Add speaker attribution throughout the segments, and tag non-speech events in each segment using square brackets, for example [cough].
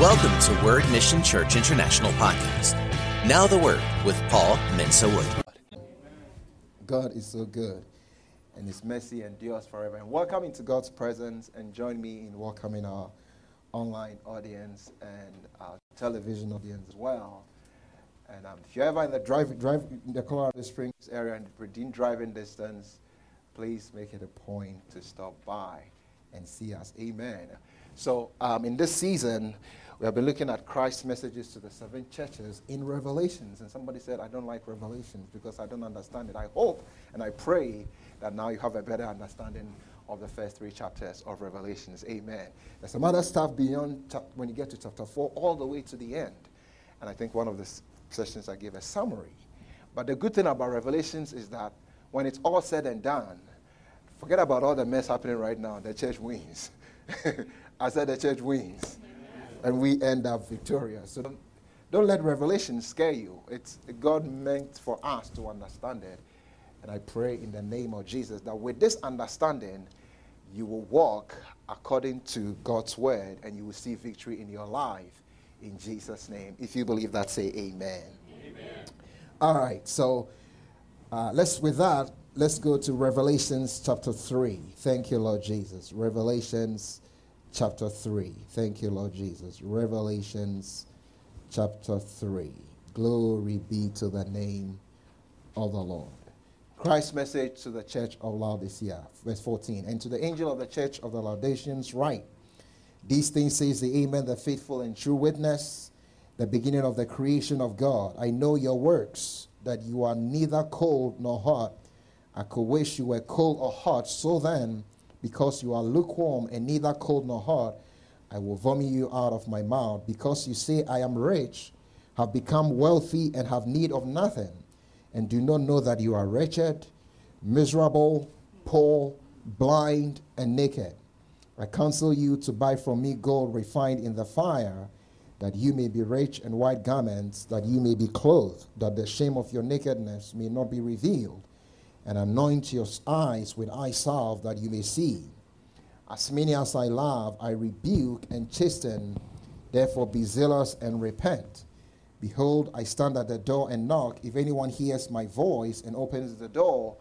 Speaker 1: Welcome to Word Mission Church International Podcast. Now the Word with Paul Mensa Wood.
Speaker 2: God is so good, and His mercy endures forever. And welcome into God's presence, and join me in welcoming our online audience and our television audience as well. And um, if you're ever in the drive, drive in the Colorado Springs area and within driving distance, please make it a point to stop by and see us. Amen. So um, in this season, we have been looking at Christ's messages to the seven churches in Revelations. And somebody said, I don't like Revelations because I don't understand it. I hope and I pray that now you have a better understanding of the first three chapters of Revelations. Amen. There's some other stuff beyond chap- when you get to chapter four, all the way to the end. And I think one of the sessions I gave a summary. But the good thing about Revelations is that when it's all said and done, forget about all the mess happening right now. The church wins. [laughs] I said the church wins and we end up victorious. So don't, don't let Revelation scare you. It's God meant for us to understand it. And I pray in the name of Jesus that with this understanding, you will walk according to God's word and you will see victory in your life in Jesus' name. If you believe that, say amen. Amen. All right, so uh, let's, with that, let's go to Revelations chapter 3. Thank you, Lord Jesus. Revelations chapter 3. Thank you, Lord Jesus. Revelations chapter 3. Glory be to the name of the Lord. Christ's message to the church of Laodicea, verse 14. And to the angel of the church of the Laodiceans, write These things says the Amen, the faithful and true witness, the beginning of the creation of God. I know your works, that you are neither cold nor hot. I could wish you were cold or hot. So then, because you are lukewarm and neither cold nor hot, I will vomit you out of my mouth. Because you say, I am rich, have become wealthy, and have need of nothing, and do not know that you are wretched, miserable, poor, blind, and naked. I counsel you to buy from me gold refined in the fire, that you may be rich, and white garments, that you may be clothed, that the shame of your nakedness may not be revealed and anoint your eyes with eye salve that you may see. As many as I love, I rebuke and chasten. Therefore, be zealous and repent. Behold, I stand at the door and knock. If anyone hears my voice and opens the door,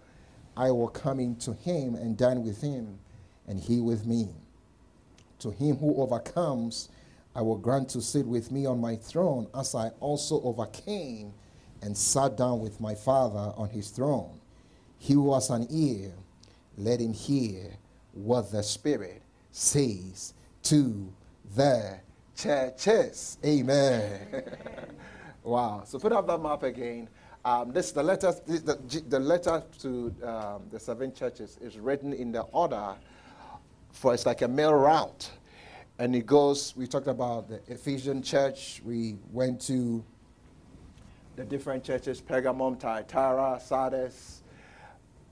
Speaker 2: I will come into him and dine with him, and he with me. To him who overcomes, I will grant to sit with me on my throne, as I also overcame and sat down with my Father on his throne. He who has an ear, let him hear what the Spirit says to the churches. Amen. [laughs] wow. So put up that map again. Um, this the letter. The, the letter to um, the seven churches is written in the order for it's like a mail route, and it goes. We talked about the Ephesian church. We went to the different churches: Pergamum, Thyatira, Sardis,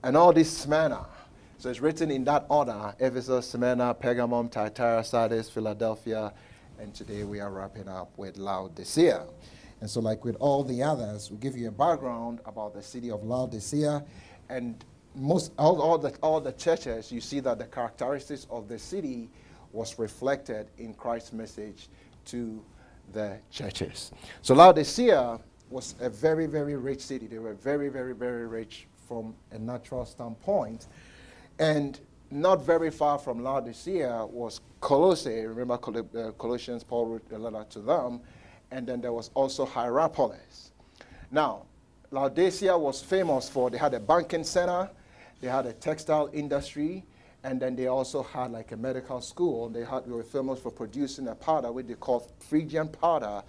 Speaker 2: and all this Smyrna. So it's written in that order Ephesus, Smyrna, Pergamum, Thyatira, Sardis, Philadelphia, and today we are wrapping up with Laodicea. And so, like with all the others, we give you a background about the city of Laodicea. And most all, all, the, all the churches, you see that the characteristics of the city was reflected in Christ's message to the churches. So Laodicea was a very, very rich city. They were very, very, very rich from a natural standpoint. And not very far from Laodicea was Colossae. Remember uh, Colossians, Paul wrote a letter to them. And then there was also Hierapolis. Now, Laodicea was famous for, they had a banking center, they had a textile industry, and then they also had like a medical school. They, had, they were famous for producing a powder, which they called Phrygian powder,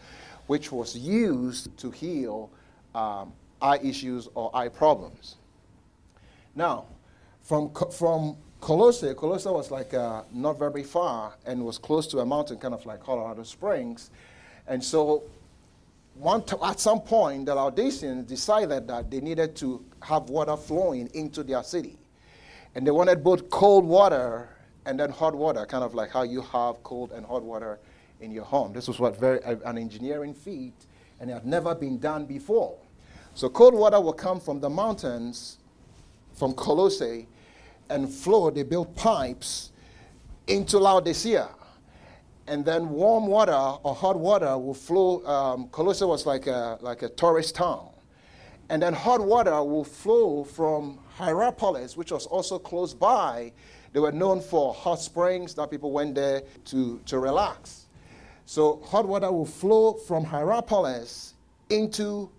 Speaker 2: which was used to heal um, eye issues or eye problems. Now, from, from Colossae, Colossae was like uh, not very far and was close to a mountain, kind of like Colorado Springs. And so, one at some point, the Laodiceans decided that they needed to have water flowing into their city. And they wanted both cold water and then hot water, kind of like how you have cold and hot water in your home. This was what very an engineering feat, and it had never been done before. So cold water will come from the mountains from Colossae and flow, they built pipes into Laodicea. and then warm water or hot water will flow. Um, Colossae was like a, like a tourist town. And then hot water will flow from Hierapolis, which was also close by. They were known for hot springs that people went there to, to relax. So hot water will flow from Hierapolis into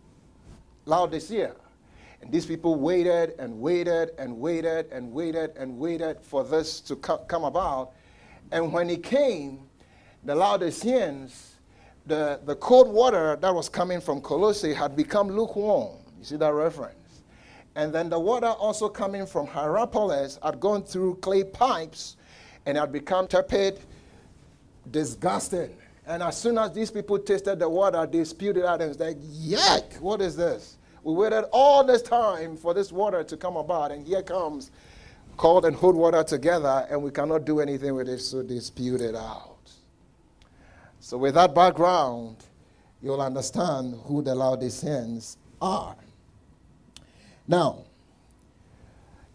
Speaker 2: Laodicea. And these people waited and waited and waited and waited and waited for this to co- come about. And when it came, the Laodiceans, the, the cold water that was coming from Colossae had become lukewarm. You see that reference? And then the water also coming from Hierapolis had gone through clay pipes and had become tepid, disgusting. And as soon as these people tasted the water, they spewed it out and it's like, yuck, what is this? We waited all this time for this water to come about, and here comes cold and hot water together, and we cannot do anything with it, so dispute it out. So, with that background, you'll understand who the Laodiceans are. Now,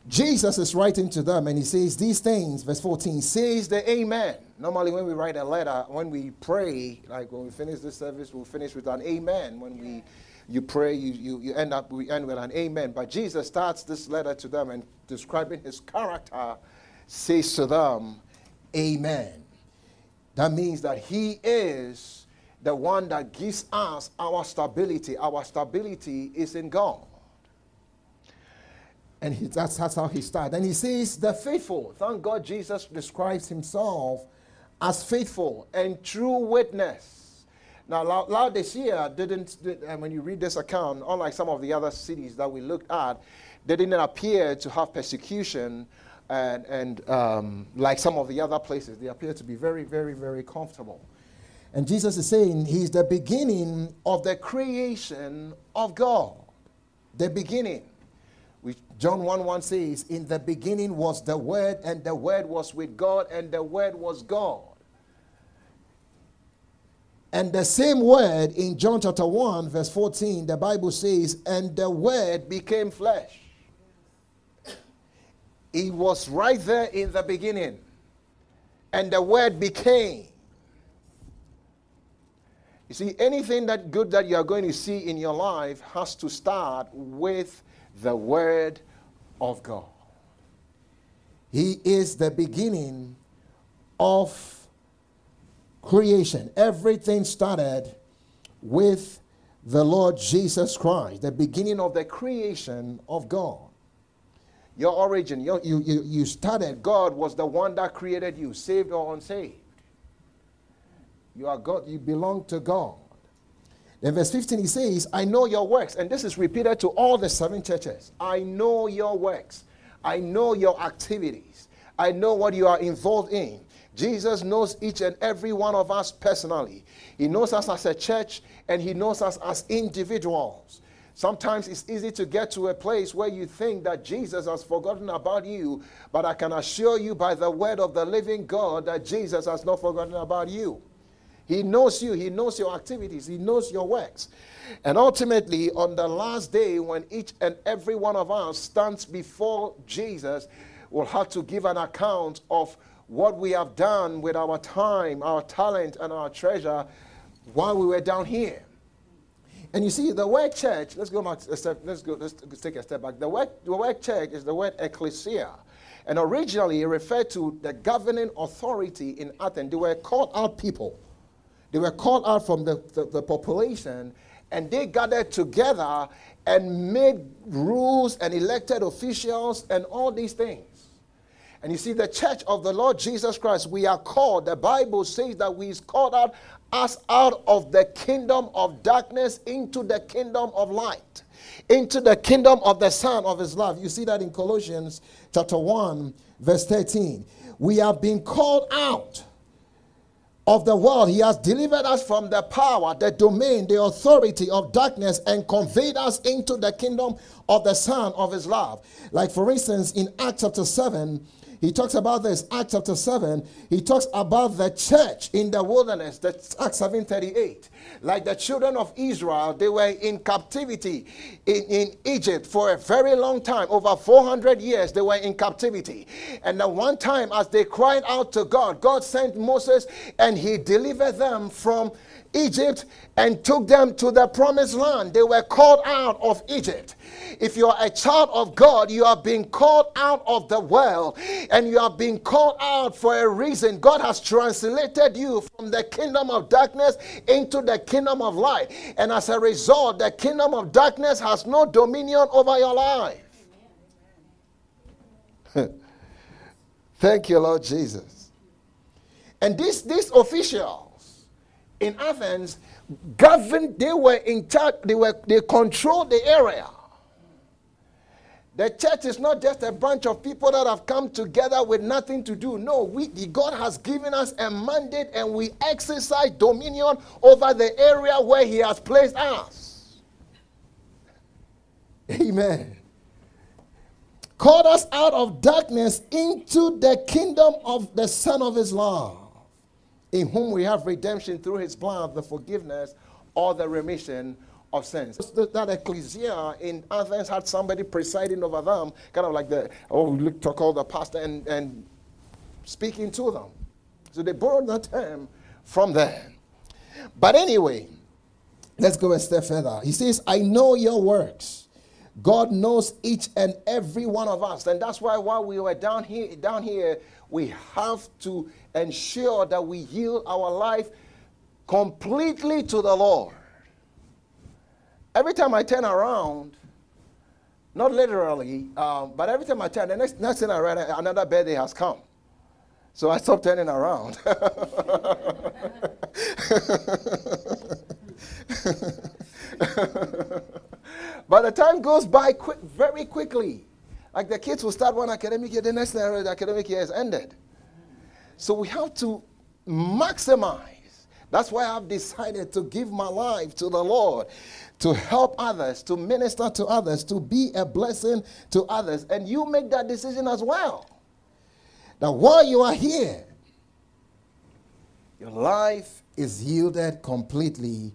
Speaker 2: Jesus is writing to them and he says these things, verse 14, says the Amen. Normally, when we write a letter, when we pray, like when we finish this service, we'll finish with an Amen. When we you pray, you, you, you end up, we end with an amen. But Jesus starts this letter to them and describing his character, says to them, Amen. That means that he is the one that gives us our stability. Our stability is in God. And he, that's, that's how he starts. And he says, the faithful. Thank God Jesus describes himself as faithful and true witness now, Laodicea didn't, and when you read this account, unlike some of the other cities that we looked at, they didn't appear to have persecution and, and um, like some of the other places. They appear to be very, very, very comfortable. And Jesus is saying he's the beginning of the creation of God. The beginning. Which John 1 1 says, In the beginning was the Word, and the Word was with God, and the Word was God. And the same word in John chapter 1, verse 14, the Bible says, And the word became flesh. It was right there in the beginning. And the word became. You see, anything that good that you are going to see in your life has to start with the word of God. He is the beginning of creation. Everything started with the Lord Jesus Christ, the beginning of the creation of God. Your origin, your, you, you, you started, God was the one that created you, saved or unsaved. You are God, you belong to God. Then verse 15 he says, I know your works. And this is repeated to all the seven churches. I know your works. I know your activities. I know what you are involved in. Jesus knows each and every one of us personally. He knows us as a church and He knows us as individuals. Sometimes it's easy to get to a place where you think that Jesus has forgotten about you, but I can assure you by the word of the living God that Jesus has not forgotten about you. He knows you, He knows your activities, He knows your works. And ultimately, on the last day, when each and every one of us stands before Jesus, will have to give an account of what we have done with our time, our talent, and our treasure while we were down here. And you see, the word church, let's go back let's go, let's take a step back. The word, the word church is the word ecclesia. And originally it referred to the governing authority in Athens. They were called out people. They were called out from the, the, the population and they gathered together and made rules and elected officials and all these things. And you see, the church of the Lord Jesus Christ, we are called, the Bible says that we is called out us out of the kingdom of darkness into the kingdom of light, into the kingdom of the Son of His love. You see that in Colossians chapter 1, verse 13. We have been called out of the world. He has delivered us from the power, the domain, the authority of darkness and conveyed us into the kingdom of the Son of His love. Like, for instance, in Acts chapter 7, he talks about this. Acts chapter 7, he talks about the church in the wilderness. That's Acts 7:38. Like the children of Israel, they were in captivity in, in Egypt for a very long time. Over 400 years, they were in captivity. And then one time, as they cried out to God, God sent Moses and he delivered them from Egypt and took them to the promised land. They were called out of Egypt. If you are a child of God, you are being called out of the world and you are being called out for a reason. God has translated you from the kingdom of darkness into the kingdom of light. And as a result, the kingdom of darkness has no dominion over your life. [laughs] Thank you, Lord Jesus. And this, this official in Athens governed, they were in charge, they were they controlled the area. The church is not just a bunch of people that have come together with nothing to do. No, we God has given us a mandate and we exercise dominion over the area where He has placed us. Amen. Called us out of darkness into the kingdom of the Son of His love in whom we have redemption through his blood, the forgiveness or the remission of sins. That ecclesia in Athens had somebody presiding over them, kind of like the, oh, look to call the pastor and, and speaking to them. So they borrowed that term from there. But anyway, let's go a step further. He says, I know your works. God knows each and every one of us. And that's why while we were down here, down here, we have to ensure that we yield our life completely to the Lord. Every time I turn around, not literally, um, but every time I turn, the next, next thing I read, another birthday has come. So I stopped turning around. [laughs] but the time goes by quick, very quickly. Like the kids will start one academic year, the next year, the academic year is ended. So we have to maximize. That's why I've decided to give my life to the Lord, to help others, to minister to others, to be a blessing to others. And you make that decision as well. That while you are here, your life is yielded completely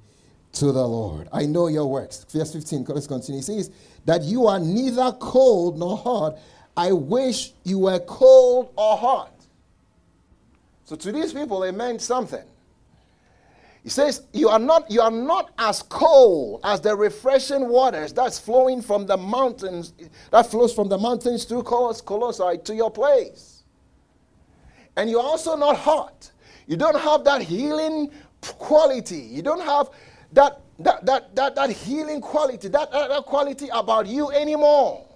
Speaker 2: to the Lord. I know your works. Verse 15, let's continue. He says, That you are neither cold nor hot. I wish you were cold or hot. So to these people, it meant something. He says, you are, not, you are not as cold as the refreshing waters that's flowing from the mountains, that flows from the mountains through Colossae to your place. And you're also not hot. You don't have that healing quality. You don't have that, that, that, that, that healing quality, that, that, that quality about you anymore.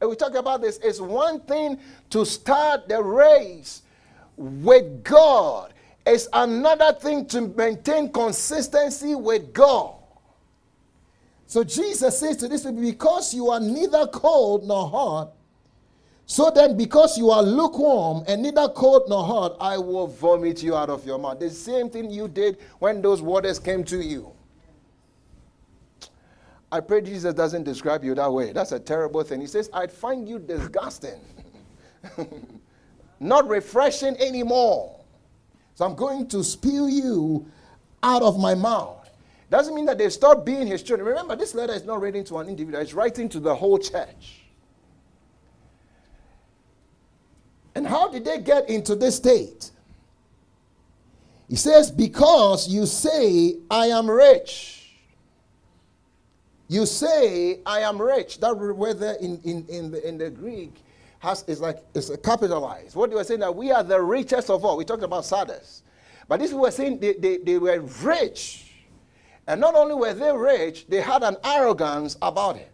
Speaker 2: And we talk about this. It's one thing to start the race with God. It's another thing to maintain consistency with God. So Jesus says to this people, because you are neither cold nor hot, so then because you are lukewarm and neither cold nor hot, I will vomit you out of your mouth. The same thing you did when those waters came to you. I pray Jesus doesn't describe you that way. That's a terrible thing. He says, I'd find you disgusting. [laughs] not refreshing anymore. So I'm going to spew you out of my mouth. Doesn't mean that they stop being his children. Remember, this letter is not written to an individual, it's writing to the whole church. And how did they get into this state? He says, Because you say, I am rich. You say, I am rich. That word there in, in, in, the, in the Greek has is like it's capitalized. What they were saying that we are the richest of all. We talked about Sardis. But these were saying they, they, they were rich. And not only were they rich, they had an arrogance about it.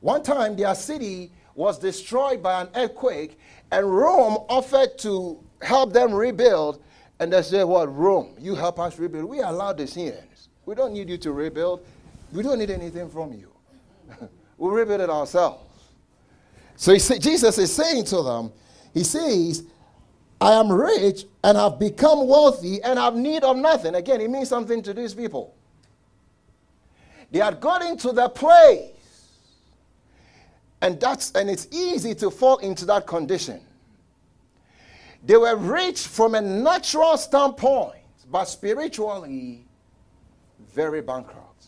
Speaker 2: One time their city was destroyed by an earthquake, and Rome offered to help them rebuild. And they said, What, Rome, you help us rebuild. We allow the sins. We don't need you to rebuild. We don't need anything from you. [laughs] we'll rebuild it ourselves. So say, Jesus is saying to them, He says, I am rich and have become wealthy and have need of nothing. Again, it means something to these people. They had got into the place And that's and it's easy to fall into that condition. They were rich from a natural standpoint, but spiritually very bankrupt.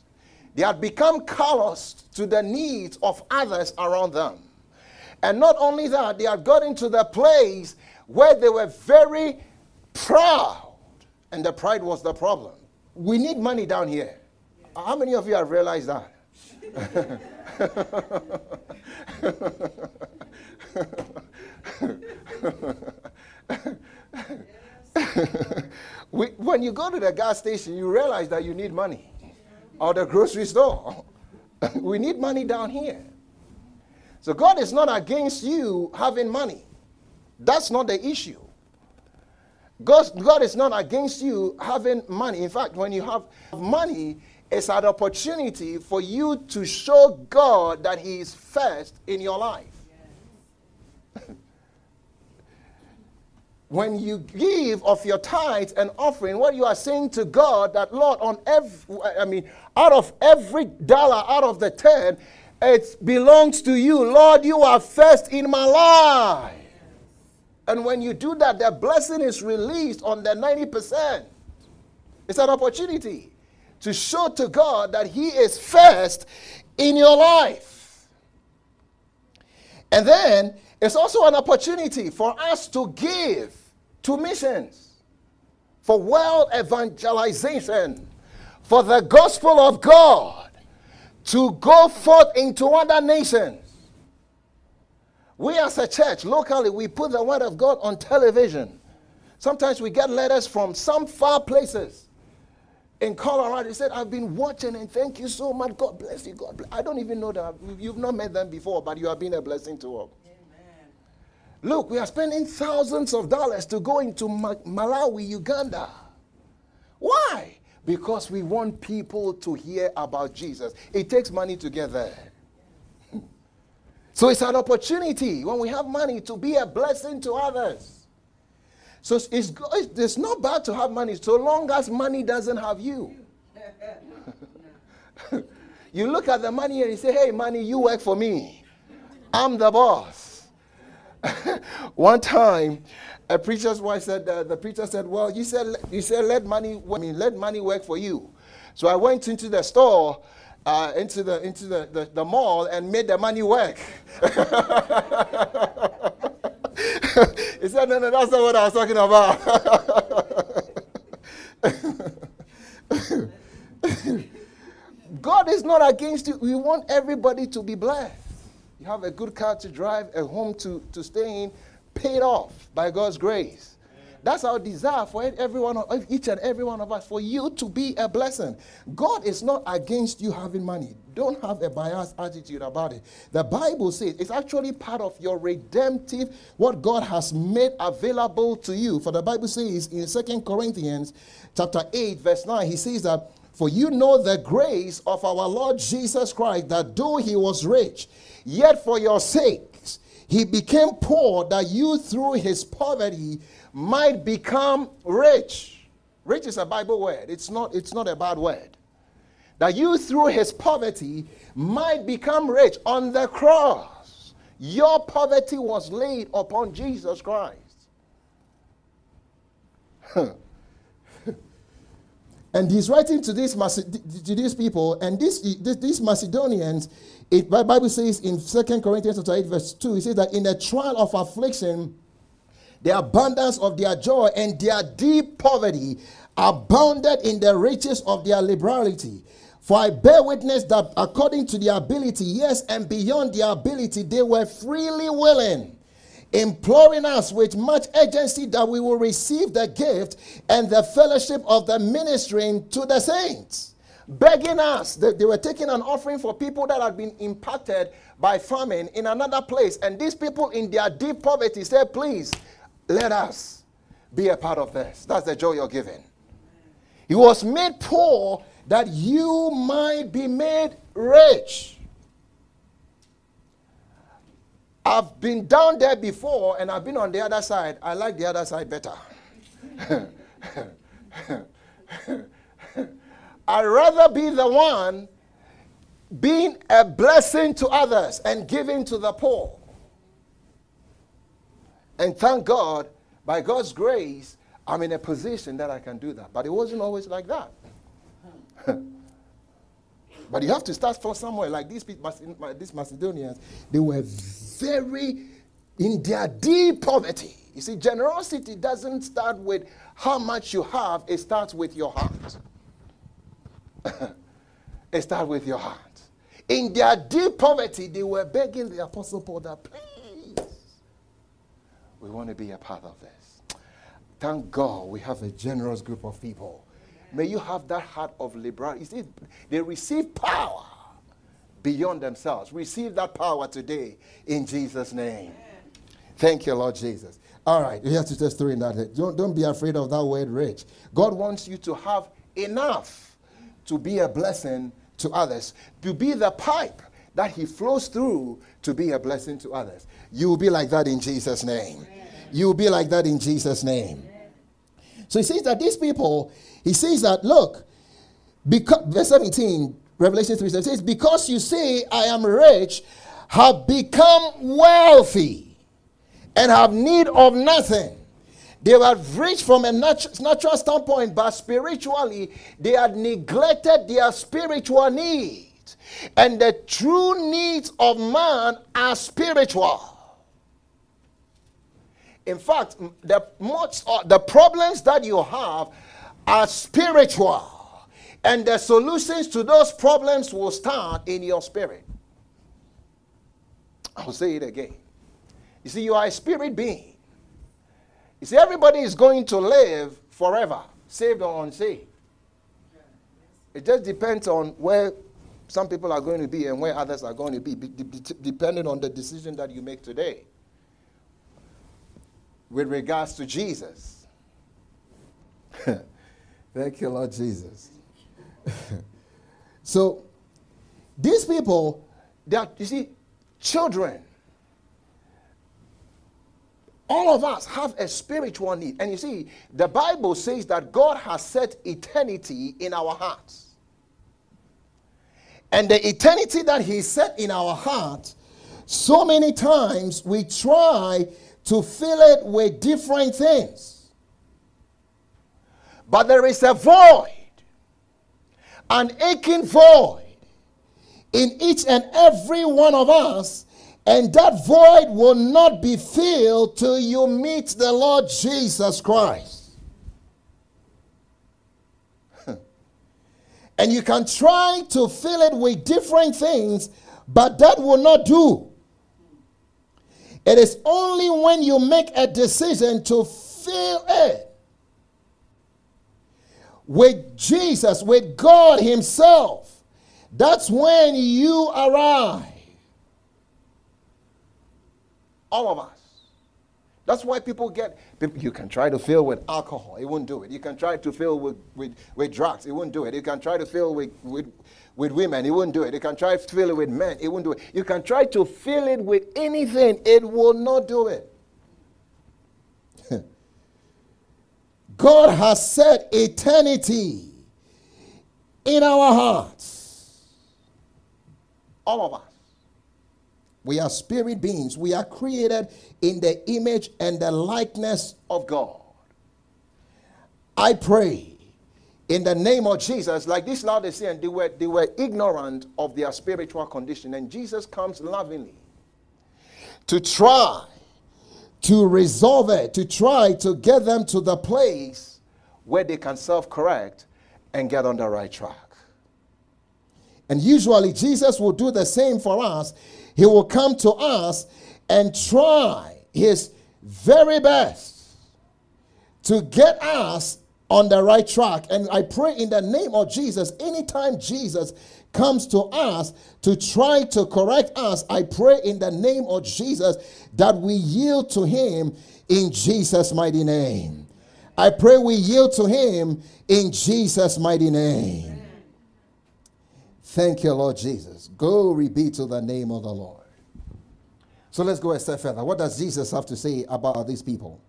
Speaker 2: They had become callous to the needs of others around them. And not only that, they had got into the place where they were very proud. And the pride was the problem. We need money down here. How many of you have realized that? [laughs] [laughs] when you go to the gas station, you realize that you need money, or the grocery store. [laughs] we need money down here. So God is not against you having money. That's not the issue. God, God is not against you having money. In fact, when you have money, it's an opportunity for you to show God that He is first in your life. when you give of your tithes and offering, what you are saying to God that Lord, on every, I mean, out of every dollar, out of the ten, it belongs to you. Lord, you are first in my life. And when you do that, the blessing is released on the 90%. It's an opportunity to show to God that He is first in your life. And then it's also an opportunity for us to give to missions, for world evangelization, for the gospel of God to go forth into other nations. We as a church, locally, we put the word of God on television. Sometimes we get letters from some far places in Colorado. He said, I've been watching and thank you so much. God bless you. God bless. I don't even know that. You've not met them before, but you have been a blessing to them. Look, we are spending thousands of dollars to go into Malawi, Uganda. Why? Because we want people to hear about Jesus. It takes money to get there. [laughs] So it's an opportunity when we have money to be a blessing to others. So it's, it's, it's not bad to have money so long as money doesn't have you. [laughs] you look at the money and you say, hey, money, you work for me. I'm the boss. [laughs] One time, a preacher's wife said, uh, the preacher said, well, you said, you said let money, work, I mean, let money work for you. So I went into the store uh, into, the, into the, the, the mall and made the money work. [laughs] [laughs] he said, No, no, that's not what I was talking about. [laughs] God is not against you. We want everybody to be blessed. You have a good car to drive, a home to, to stay in, paid off by God's grace. That's our desire for every one of, each and every one of us, for you to be a blessing. God is not against you having money. Don't have a biased attitude about it. The Bible says it's actually part of your redemptive, what God has made available to you. For the Bible says in Second Corinthians chapter 8, verse 9, he says that, For you know the grace of our Lord Jesus Christ, that though he was rich, yet for your sakes he became poor, that you through his poverty might become rich. Rich is a Bible word. It's not, it's not a bad word. That you through his poverty might become rich on the cross. Your poverty was laid upon Jesus Christ. [laughs] and he's writing to these, to these people, and these, these Macedonians, it, the Bible says in 2 Corinthians chapter 8, verse 2, he says that in the trial of affliction, the abundance of their joy and their deep poverty abounded in the riches of their liberality. For I bear witness that according to their ability, yes, and beyond their ability, they were freely willing, imploring us with much urgency that we will receive the gift and the fellowship of the ministering to the saints. Begging us, that they were taking an offering for people that had been impacted by famine in another place. And these people, in their deep poverty, said, Please, let us be a part of this. That's the joy you're giving. He was made poor that you might be made rich. I've been down there before and I've been on the other side. I like the other side better. [laughs] I'd rather be the one being a blessing to others and giving to the poor. And thank God, by God's grace, I'm in a position that I can do that. But it wasn't always like that. [laughs] but you have to start from somewhere. Like these, these Macedonians, they were very in their deep poverty. You see, generosity doesn't start with how much you have, it starts with your heart. [laughs] it starts with your heart. In their deep poverty, they were begging the Apostle Paul that, please, we want to be a part of this. Thank God we have a generous group of people. May you have that heart of liberality. See, they receive power beyond themselves. Receive that power today in Jesus' name. Thank you, Lord Jesus. All right, you have to just throw in that. Don't, don't be afraid of that word rich. God wants you to have enough to be a blessing to others, to be the pipe that He flows through to be a blessing to others. You will be like that in Jesus' name. You will be like that in Jesus' name. So he says that these people, he says that, look, because, verse 17, Revelation 3 says, Because you say, I am rich, have become wealthy, and have need of nothing they were rich from a natu- natural standpoint, but spiritually, they had neglected their spiritual needs. And the true needs of man are spiritual. In fact, the, most, uh, the problems that you have are spiritual. And the solutions to those problems will start in your spirit. I'll say it again. You see, you are a spirit being. You see, everybody is going to live forever, saved or unsaved. It just depends on where some people are going to be and where others are going to be, depending on the decision that you make today with regards to Jesus. [laughs] Thank you, Lord Jesus. so, these people, are, you see, children all of us have a spiritual need. And you see, the Bible says that God has set eternity in our hearts. And the eternity that He set in our heart, so many times we try to fill it with different things. But there is a void, an aching void in each and every one of us and that void will not be filled till you meet the Lord Jesus Christ. [laughs] and you can try to fill it with different things, but that will not do. It is only when you make a decision to fill it with Jesus, with God Himself, that's when you arrive. All of us. That's why people get, you can try to fill with alcohol, it won't do it. You can try to fill with, with, with drugs, it won't do it. You can try to fill with, with, with women, it won't do it. You can try to fill it with men, it won't do it. You can try to fill it with anything, it will not do it. [laughs] God has set eternity in our hearts. All of us. We are spirit beings. We are created in the image and the likeness of God. I pray in the name of Jesus, like this Laodicean, they were, they were ignorant of their spiritual condition, and Jesus comes lovingly to try to resolve it, to try to get them to the place where they can self correct and get on the right track. And usually, Jesus will do the same for us he will come to us and try his very best to get us on the right track. And I pray in the name of Jesus, anytime Jesus comes to us to try to correct us, I pray in the name of Jesus that we yield to him in Jesus' mighty name. I pray we yield to him in Jesus' mighty name. Thank you, Lord Jesus. Glory be to the name of the Lord. So let's go a step further. What does Jesus have to say about these people?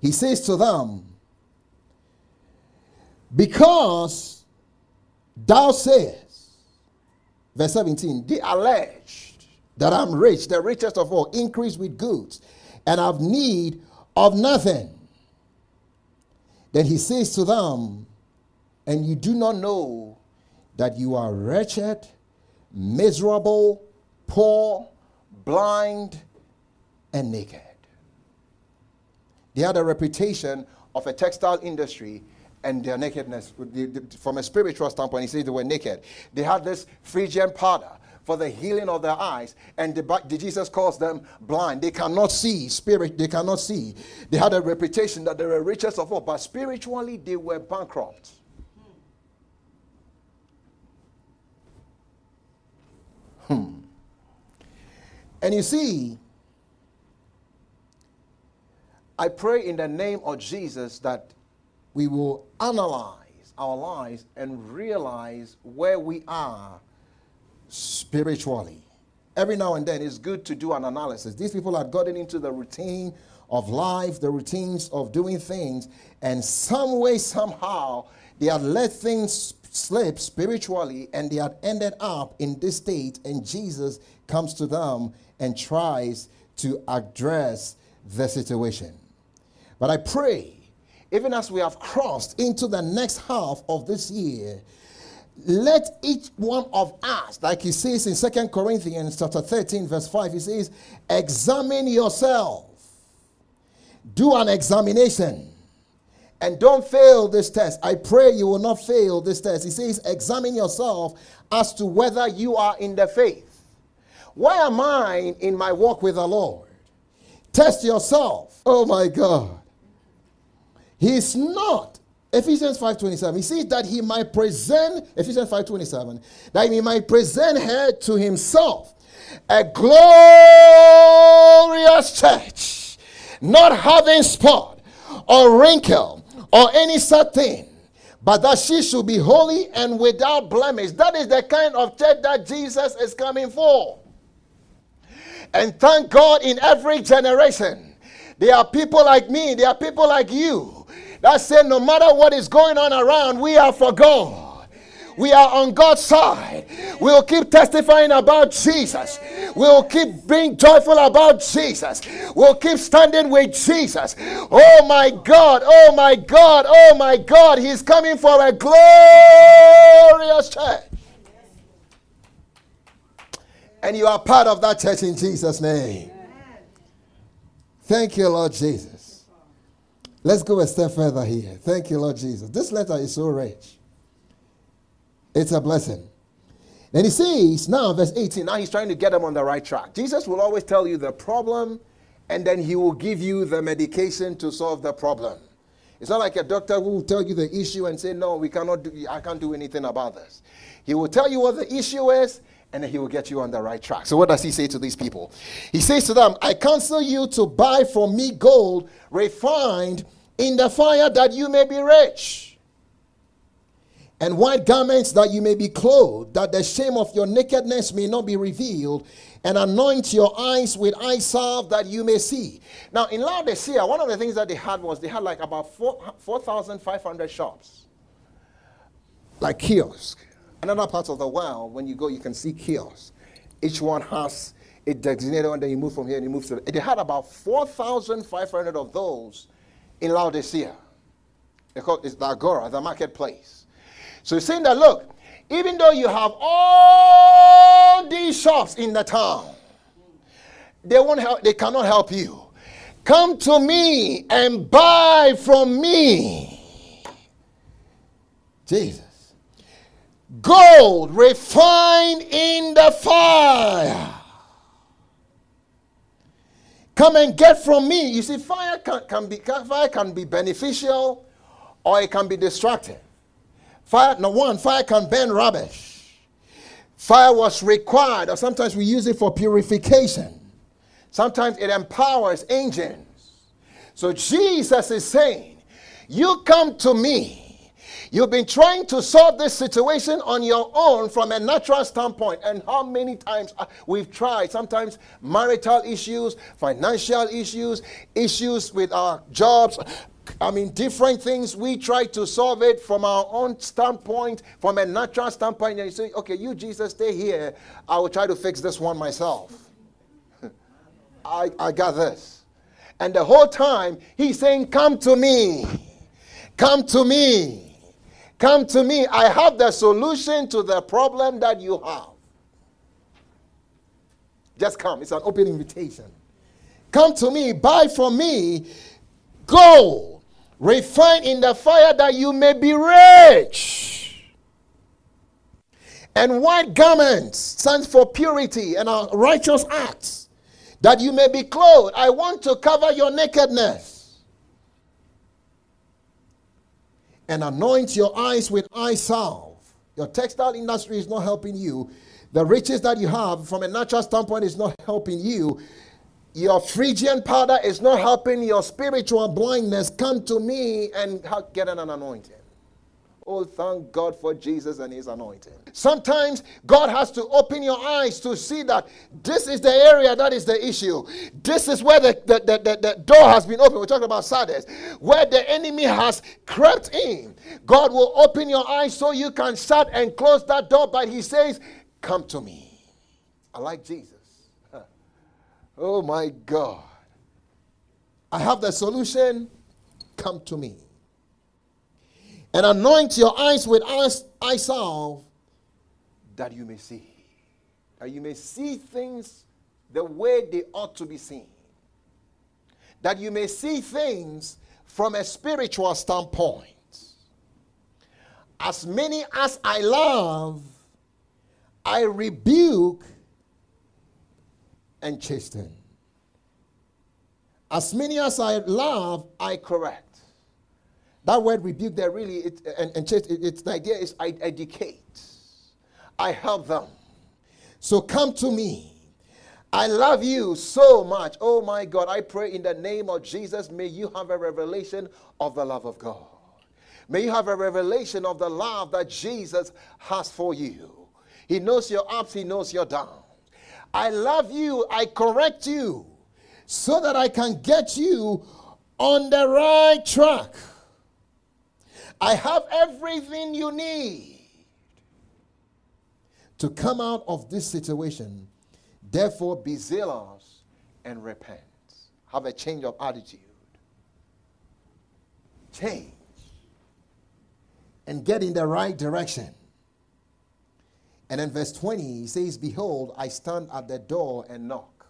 Speaker 2: He says to them, Because thou sayest, Verse 17, they alleged that I'm rich, the richest of all, increased with goods, and have need of nothing. Then he says to them, And you do not know that you are wretched, miserable, poor, blind, and naked. They had a reputation of a textile industry and their nakedness. From a spiritual standpoint, he says they were naked. They had this Phrygian powder for the healing of their eyes, and the, Jesus calls them blind. They cannot see, spirit, they cannot see. They had a reputation that they were richest of all, but spiritually they were bankrupt. Hmm. And you see, I pray in the name of Jesus that we will analyze our lives and realize where we are spiritually. Every now and then, it's good to do an analysis. These people had gotten into the routine of life, the routines of doing things, and some way, somehow, they had let things slip spiritually and they had ended up in this state, and Jesus comes to them and tries to address the situation. But I pray even as we have crossed into the next half of this year, let each one of us, like he says in Second Corinthians chapter 13, verse 5, he says, examine yourself. Do an examination. And don't fail this test. I pray you will not fail this test. He says, examine yourself as to whether you are in the faith. Why am I in my walk with the Lord? Test yourself. Oh my God. He's not. Ephesians 5.27. He says that he might present, Ephesians 5.27, that he might present her to himself a glorious church, not having spot or wrinkle or any such thing, but that she should be holy and without blemish. That is the kind of church that Jesus is coming for. And thank God in every generation, there are people like me, there are people like you that said, no matter what is going on around, we are for God. We are on God's side. We'll keep testifying about Jesus. We'll keep being joyful about Jesus. We'll keep standing with Jesus. Oh my God, oh my God, oh my God. He's coming for a glorious church. And you are part of that church in Jesus' name. Thank you, Lord Jesus. Let's go a step further here. Thank you, Lord Jesus. This letter is so rich. It's a blessing. And he says, now, verse 18, now he's trying to get them on the right track. Jesus will always tell you the problem, and then he will give you the medication to solve the problem. It's not like a doctor who will tell you the issue and say, No, we cannot do, I can't do anything about this. He will tell you what the issue is, and then he will get you on the right track. So, what does he say to these people? He says to them, I counsel you to buy from me gold refined in the fire that you may be rich, and white garments that you may be clothed, that the shame of your nakedness may not be revealed, and anoint your eyes with eye salve that you may see. Now, in Laodicea, one of the things that they had was they had like about 4,500 4, shops, like kiosks. Another part of the world, when you go, you can see kiosks. Each one has a designated one, then you move from here and you move to. They had about 4,500 of those in Laodicea. It's the Agora, the marketplace. So he's saying that, look, even though you have all these shops in the town, they won't help, they cannot help you. Come to me and buy from me. Jesus. Gold refined in the fire Come and get from me. You see, fire can, can be fire can be beneficial or it can be destructive. Fire, no one, fire can burn rubbish. Fire was required, or sometimes we use it for purification. Sometimes it empowers engines. So Jesus is saying, You come to me You've been trying to solve this situation on your own from a natural standpoint. And how many times uh, we've tried, sometimes marital issues, financial issues, issues with our jobs, I mean, different things. We try to solve it from our own standpoint, from a natural standpoint. And you say, okay, you, Jesus, stay here. I will try to fix this one myself. [laughs] I, I got this. And the whole time, he's saying, Come to me. Come to me. Come to me. I have the solution to the problem that you have. Just come. It's an open invitation. Come to me, buy from me gold, refined in the fire that you may be rich. And white garments stands for purity and our righteous acts, that you may be clothed. I want to cover your nakedness. And anoint your eyes with eye salve. Your textile industry is not helping you. The riches that you have from a natural standpoint is not helping you. Your Phrygian powder is not helping your spiritual blindness. Come to me and get an anointing. Oh, thank God for Jesus and his anointing. Sometimes God has to open your eyes to see that this is the area that is the issue. This is where the, the, the, the, the door has been opened. We're talking about Sardis, where the enemy has crept in. God will open your eyes so you can shut and close that door, but he says, Come to me. I like Jesus. [laughs] Oh my God. I have the solution. Come to me. And anoint your eyes with eye salve that you may see. That you may see things the way they ought to be seen. That you may see things from a spiritual standpoint. As many as I love, I rebuke and chasten. As many as I love, I correct. That word rebuke there really, it, and, and it, it's the idea is I educate. I help them. So come to me. I love you so much. Oh my God, I pray in the name of Jesus, may you have a revelation of the love of God. May you have a revelation of the love that Jesus has for you. He knows your ups, He knows your downs. I love you, I correct you, so that I can get you on the right track. I have everything you need to come out of this situation. Therefore, be zealous and repent. Have a change of attitude. Change and get in the right direction. And then verse 20, he says, Behold, I stand at the door and knock.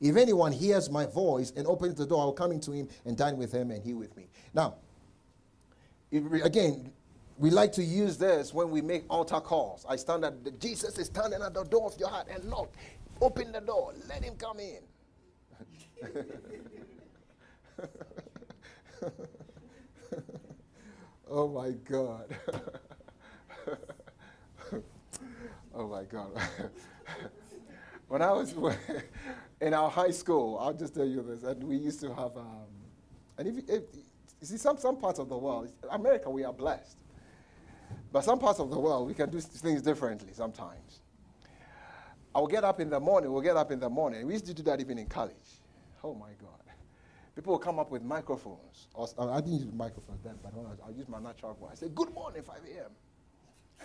Speaker 2: If anyone hears my voice and opens the door, I will come into him and dine with him and he with me. Now, again, we like to use this when we make altar calls. I stand at the, Jesus is standing at the door of your heart and knock. Open the door, let him come in. [laughs] oh my God. [laughs] Oh my God. [laughs] when I was in our high school, I'll just tell you this, and we used to have, um, and if, if, you see, some, some parts of the world, America, we are blessed. But some parts of the world, we can do things differently sometimes. I'll get up in the morning, we'll get up in the morning. We used to do that even in college. Oh my God. People will come up with microphones. I didn't use microphones then, but I'll use my natural voice. I say, Good morning, 5 a.m.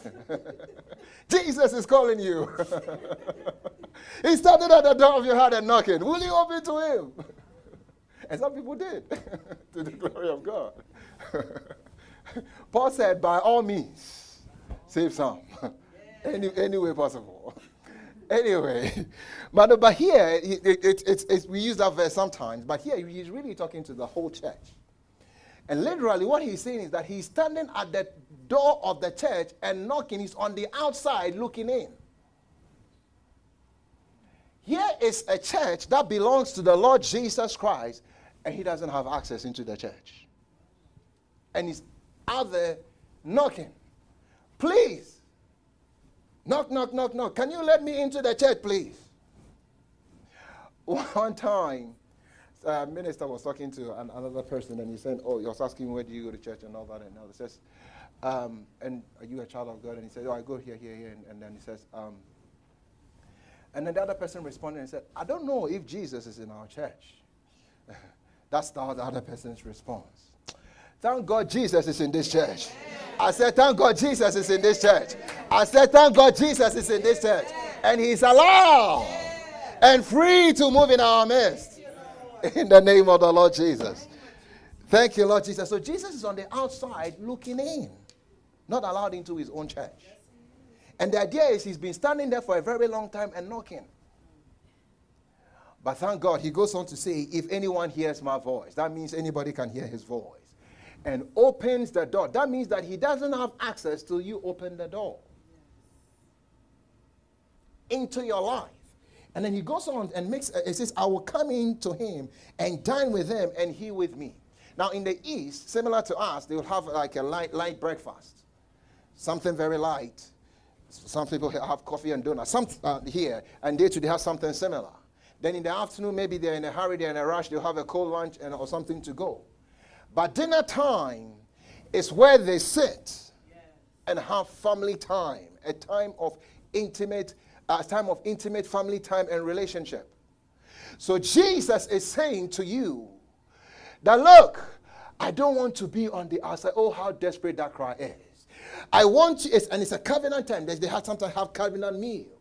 Speaker 2: [laughs] Jesus is calling you. [laughs] he started at the door of your heart and knocking. Will you open to him? [laughs] and some people did, [laughs] to the glory of God. [laughs] Paul said, by all means, save some. [laughs] any, any way possible. anyway, but, but here, it, it, it, it, we use that verse sometimes, but here he's really talking to the whole church. And literally, what he's saying is that he's standing at the door of the church and knocking. He's on the outside looking in. Here is a church that belongs to the Lord Jesus Christ, and he doesn't have access into the church. And he's out there knocking. Please. Knock, knock, knock, knock. Can you let me into the church, please? [laughs] One time, uh, minister was talking to an, another person and he said, Oh, you're asking where do you go to church and all that and all that. says, um, and are you a child of God? And he said, Oh, I go here, here, here. And, and then he says, um, and then the other person responded and said, I don't know if Jesus is in our church. That's the other person's response. Thank God Jesus is in this church. I said, Thank God Jesus is in this church. I said, Thank God Jesus is in this church. And He's allowed and free to move in our midst. In the name of the Lord Jesus. Thank you, Lord Jesus. So Jesus is on the outside looking in, not allowed into his own church. And the idea is he's been standing there for a very long time and knocking. But thank God, he goes on to say, if anyone hears my voice, that means anybody can hear his voice, and opens the door. That means that he doesn't have access till you open the door into your life. And then he goes on and makes, uh, it says, I will come in to him and dine with him and he with me. Now, in the East, similar to us, they will have like a light, light breakfast, something very light. Some people have coffee and donuts. Some uh, here and they have something similar. Then in the afternoon, maybe they're in a hurry, they're in a rush, they'll have a cold lunch and, or something to go. But dinner time is where they sit and have family time, a time of intimate a time of intimate family time and relationship. So Jesus is saying to you that look, I don't want to be on the outside. Oh, how desperate that cry is. I want to, and it's a covenant time. They have sometimes have covenant meals.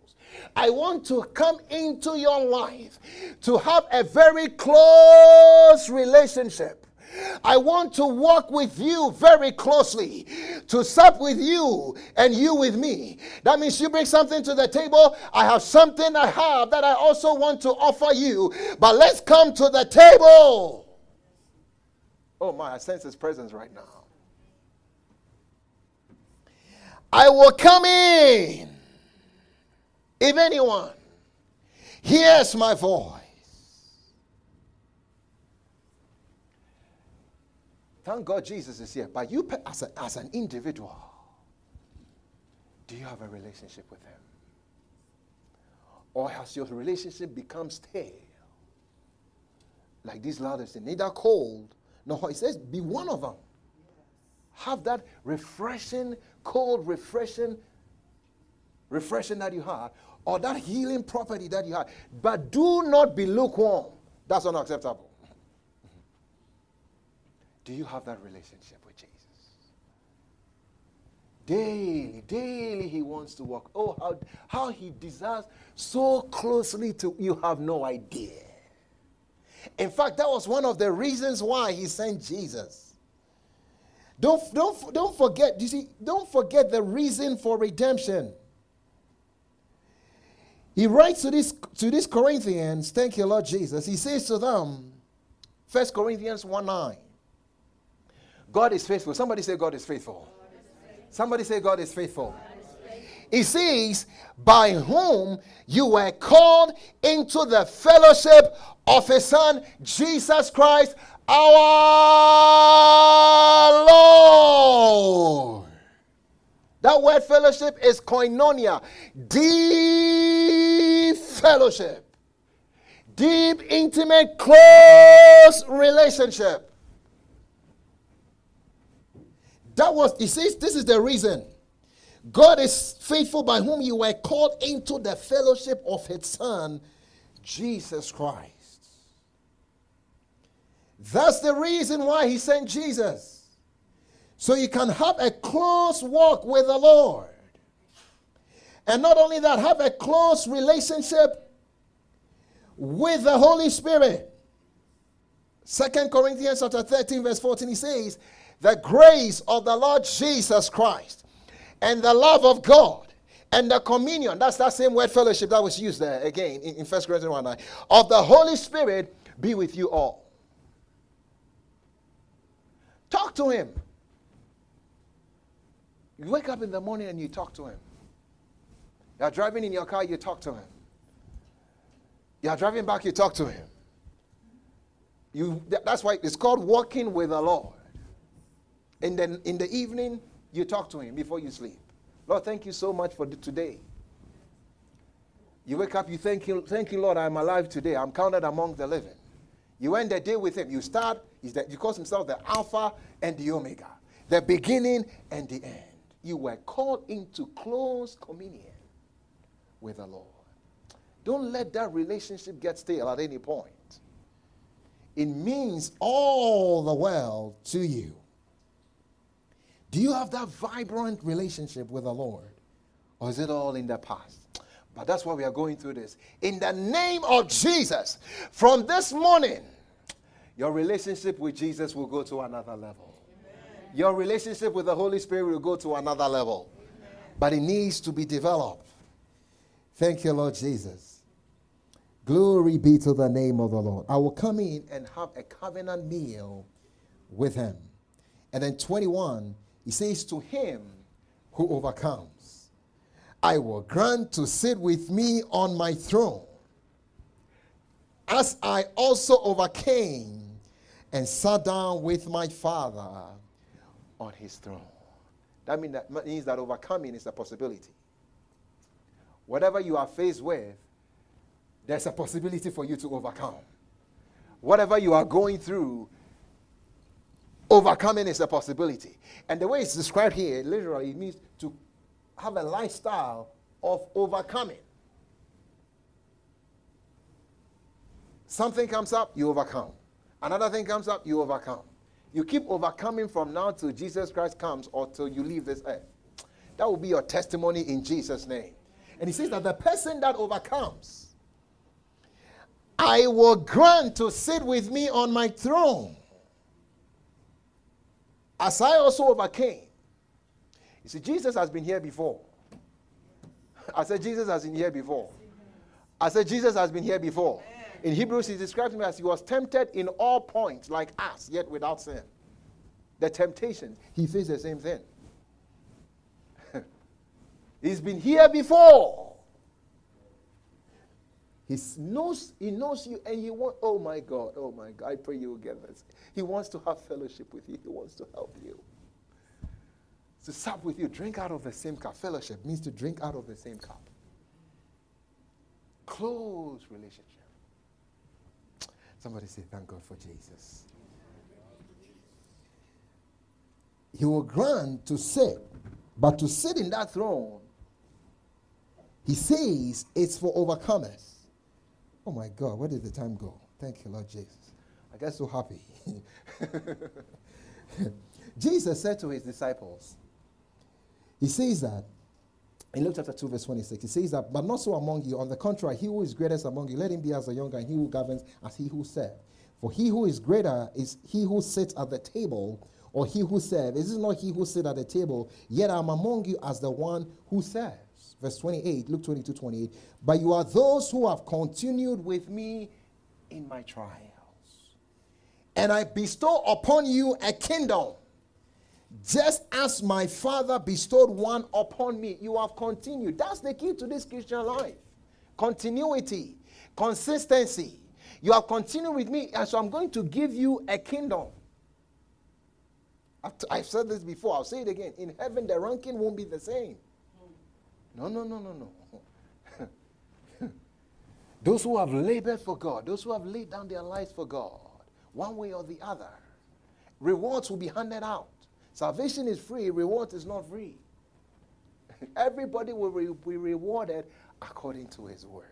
Speaker 2: I want to come into your life to have a very close relationship I want to walk with you very closely, to sup with you and you with me. That means you bring something to the table. I have something I have that I also want to offer you. But let's come to the table. Oh my, I sense his presence right now. I will come in if anyone hears my voice Thank God Jesus is here. But you, as, a, as an individual, do you have a relationship with Him? Or has your relationship become stale? Like these ladders, neither cold nor hot. He says, be one of them. Have that refreshing, cold, refreshing, refreshing that you have, or that healing property that you have. But do not be lukewarm. That's unacceptable. Do you have that relationship with Jesus? Daily, daily he wants to walk. Oh, how, how he desires so closely to you have no idea. In fact, that was one of the reasons why he sent Jesus. Don't, don't, don't forget, you see, don't forget the reason for redemption. He writes to this to these Corinthians, thank you, Lord Jesus. He says to them, 1 Corinthians 1 9. God is faithful. Somebody say, God is faithful. God is faithful. Somebody say, God is faithful. He says, by whom you were called into the fellowship of his Son, Jesus Christ, our Lord. That word fellowship is koinonia, deep fellowship, deep, intimate, close relationship. That was, he says, this is the reason. God is faithful by whom you were called into the fellowship of his Son, Jesus Christ. That's the reason why he sent Jesus. So you can have a close walk with the Lord. And not only that, have a close relationship with the Holy Spirit. Second Corinthians chapter 13, verse 14, he says, the grace of the Lord Jesus Christ and the love of God and the communion, that's that same word fellowship that was used there again in, in 1 Corinthians 1 9, of the Holy Spirit be with you all. Talk to Him. You wake up in the morning and you talk to Him. You're driving in your car, you talk to Him. You're driving back, you talk to Him. You, that's why it's called walking with the Lord. And then in the evening, you talk to him before you sleep. Lord, thank you so much for today. You wake up, you thank you, thank you, Lord, I'm alive today. I'm counted among the living. You end the day with him. You start, he calls himself the Alpha and the Omega, the beginning and the end. You were called into close communion with the Lord. Don't let that relationship get stale at any point. It means all the world to you. Do you have that vibrant relationship with the Lord? Or is it all in the past? But that's why we are going through this. In the name of Jesus, from this morning, your relationship with Jesus will go to another level. Your relationship with the Holy Spirit will go to another level. Amen. But it needs to be developed. Thank you, Lord Jesus. Glory be to the name of the Lord. I will come in and have a covenant meal with him. And then 21, he says, To him who overcomes, I will grant to sit with me on my throne, as I also overcame and sat down with my Father on his throne. That, mean that means that overcoming is a possibility. Whatever you are faced with, there's a possibility for you to overcome. Whatever you are going through, overcoming is a possibility. And the way it's described here, literally, it means to have a lifestyle of overcoming. Something comes up, you overcome. Another thing comes up, you overcome. You keep overcoming from now till Jesus Christ comes or till you leave this earth. That will be your testimony in Jesus' name. And he says that the person that overcomes, I will grant to sit with me on my throne. As I also overcame. You see, Jesus has been here before. I said, Jesus has been here before. I said, Jesus has been here before. In Hebrews, he describes him as he was tempted in all points, like us, yet without sin. The temptation, he faced the same thing. [laughs] He's been here before. He knows, he knows you and he wants, oh my God, oh my God, I pray you will get this. He wants to have fellowship with you. He wants to help you. To sup with you, drink out of the same cup. Fellowship means to drink out of the same cup. Close relationship. Somebody say, thank God for Jesus. He will grant to sit, but to sit in that throne, he says it's for overcomers. Oh my God, where did the time go? Thank you, Lord Jesus. I get so happy. [laughs] Jesus said to his disciples, He says that in Luke chapter 2, verse 26, he says that, but not so among you. On the contrary, he who is greatest among you, let him be as a younger, and he who governs as he who serves. For he who is greater is he who sits at the table, or he who serves. Is it not he who sits at the table? Yet I'm among you as the one who serves verse 28, Luke 22, 28. But you are those who have continued with me in my trials. And I bestow upon you a kingdom, just as my Father bestowed one upon me. You have continued. That's the key to this Christian life continuity, consistency. You have continued with me, and so I'm going to give you a kingdom. I've said this before, I'll say it again. In heaven, the ranking won't be the same. No, no, no, no, no. [laughs] those who have labored for God, those who have laid down their lives for God, one way or the other, rewards will be handed out. Salvation is free, reward is not free. [laughs] Everybody will re- be rewarded according to his works.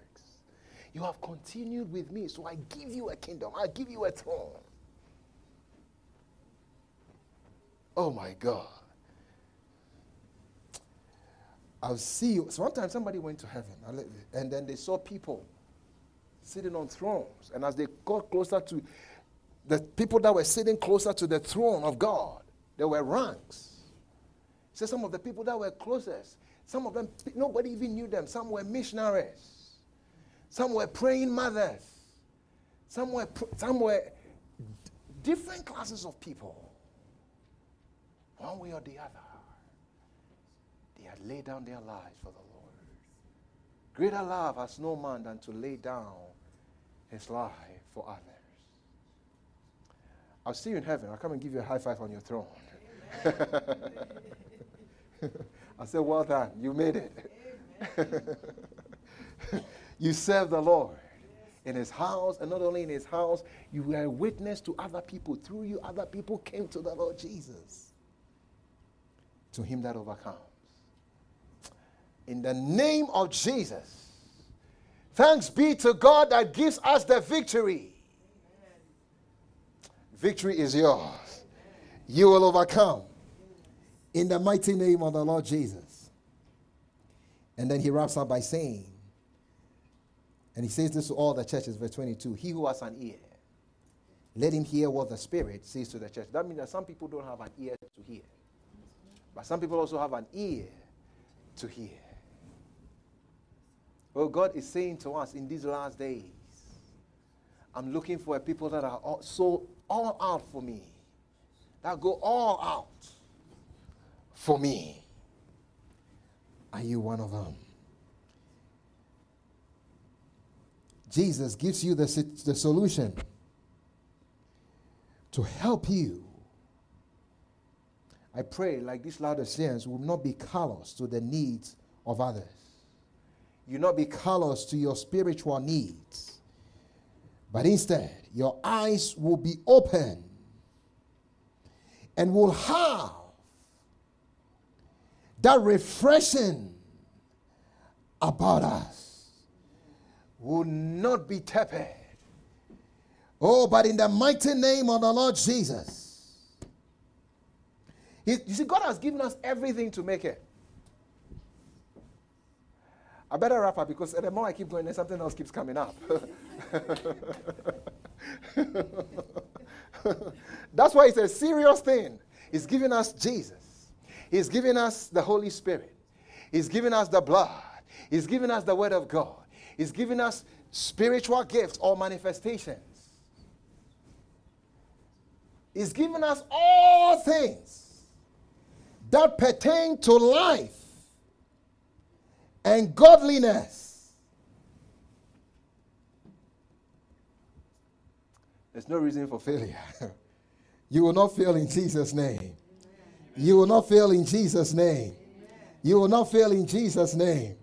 Speaker 2: You have continued with me, so I give you a kingdom, I give you a throne. Oh my God. I'll see you. So one time somebody went to heaven and then they saw people sitting on thrones. And as they got closer to the people that were sitting closer to the throne of God, there were ranks. So some of the people that were closest, some of them, nobody even knew them. Some were missionaries. Some were praying mothers. Some were, some were different classes of people. One way or the other they had laid down their lives for the Lord. Greater love has no man than to lay down his life for others. I'll see you in heaven. I'll come and give you a high five on your throne. [laughs] I said, Well done. You made it. [laughs] you serve the Lord in his house, and not only in his house, you were a witness to other people. Through you, other people came to the Lord Jesus. To him that overcomes in the name of Jesus. Thanks be to God that gives us the victory. Victory is yours. You will overcome In the mighty name of the Lord Jesus. And then he wraps up by saying, and he says this to all the churches, verse 22 He who has an ear, let him hear what the Spirit says to the church. That means that some people don't have an ear to hear, but some people also have an ear to hear. Well, God is saying to us in these last days, I'm looking for a people that are so all out for me, that go all out for me. Are you one of them? Jesus gives you the, the solution to help you. I pray, like these Laodiceans, will not be callous to the needs of others. You not be callous to your spiritual needs, but instead, your eyes will be open and will have that refreshing about us will not be tepid. Oh, but in the mighty name of the Lord Jesus. You see, God has given us everything to make it. I better wrap up because the more I keep going, then something else keeps coming up. [laughs] That's why it's a serious thing. He's giving us Jesus. He's giving us the Holy Spirit. He's giving us the blood. He's giving us the Word of God. He's giving us spiritual gifts or manifestations. He's given us all things that pertain to life and godliness. There's no reason for failure. [laughs] you will not fail in Jesus' name. You will not fail in Jesus' name. You will not fail in Jesus' name.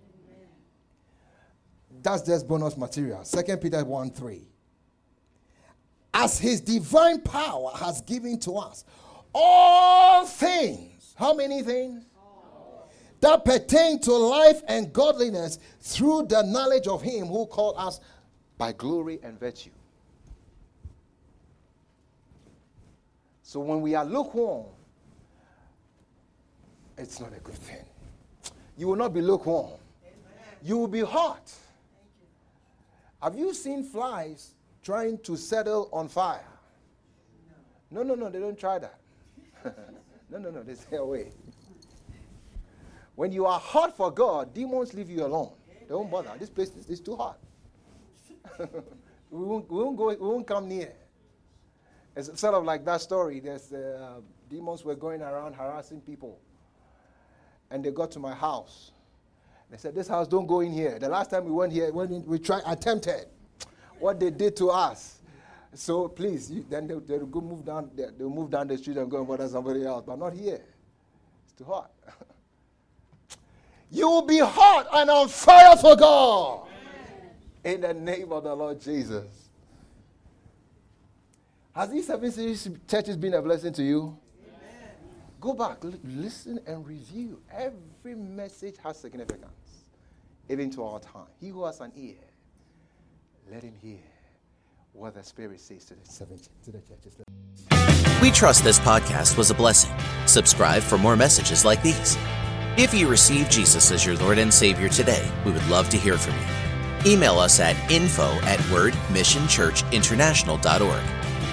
Speaker 2: That's just bonus material. Second Peter 1 3. As his divine power has given to us all things. How many things? That pertain to life and godliness through the knowledge of him who called us by glory and virtue. So when we are lukewarm, it's not a good thing. You will not be lukewarm. You will be hot. Have you seen flies trying to settle on fire? No, no, no, they don't try that. [laughs] no, no, no, they stay away. When you are hot for God, demons leave you alone. Don't bother. This place is, too hot. [laughs] we, won't, we, won't go, we won't come near. It's sort of like that story. There's uh, demons were going around harassing people, and they got to my house. They said, This house, don't go in here. The last time we went here, when we tried, attempted what they did to us. So please, you, then they, they'll go move down, they, they'll move down the street and go and bother somebody else, but not here. It's too hot. [laughs] you will be hot and on fire for God. In the name of the Lord Jesus. Has these seven series churches been a blessing to you? Go back, listen, and review. Every message has significance, even to our time. He who has an ear, let him hear what the Spirit says to the seven to the churches.
Speaker 1: We trust this podcast was a blessing. Subscribe for more messages like these. If you receive Jesus as your Lord and Savior today, we would love to hear from you. Email us at info at wordmissionchurchinternational.org.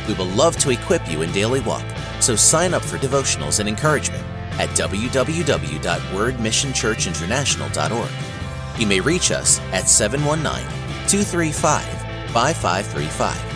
Speaker 1: We will love to equip you in daily walk so sign up for devotionals and encouragement at www.wordmissionchurchinternational.org. You may reach us at 719 235 5535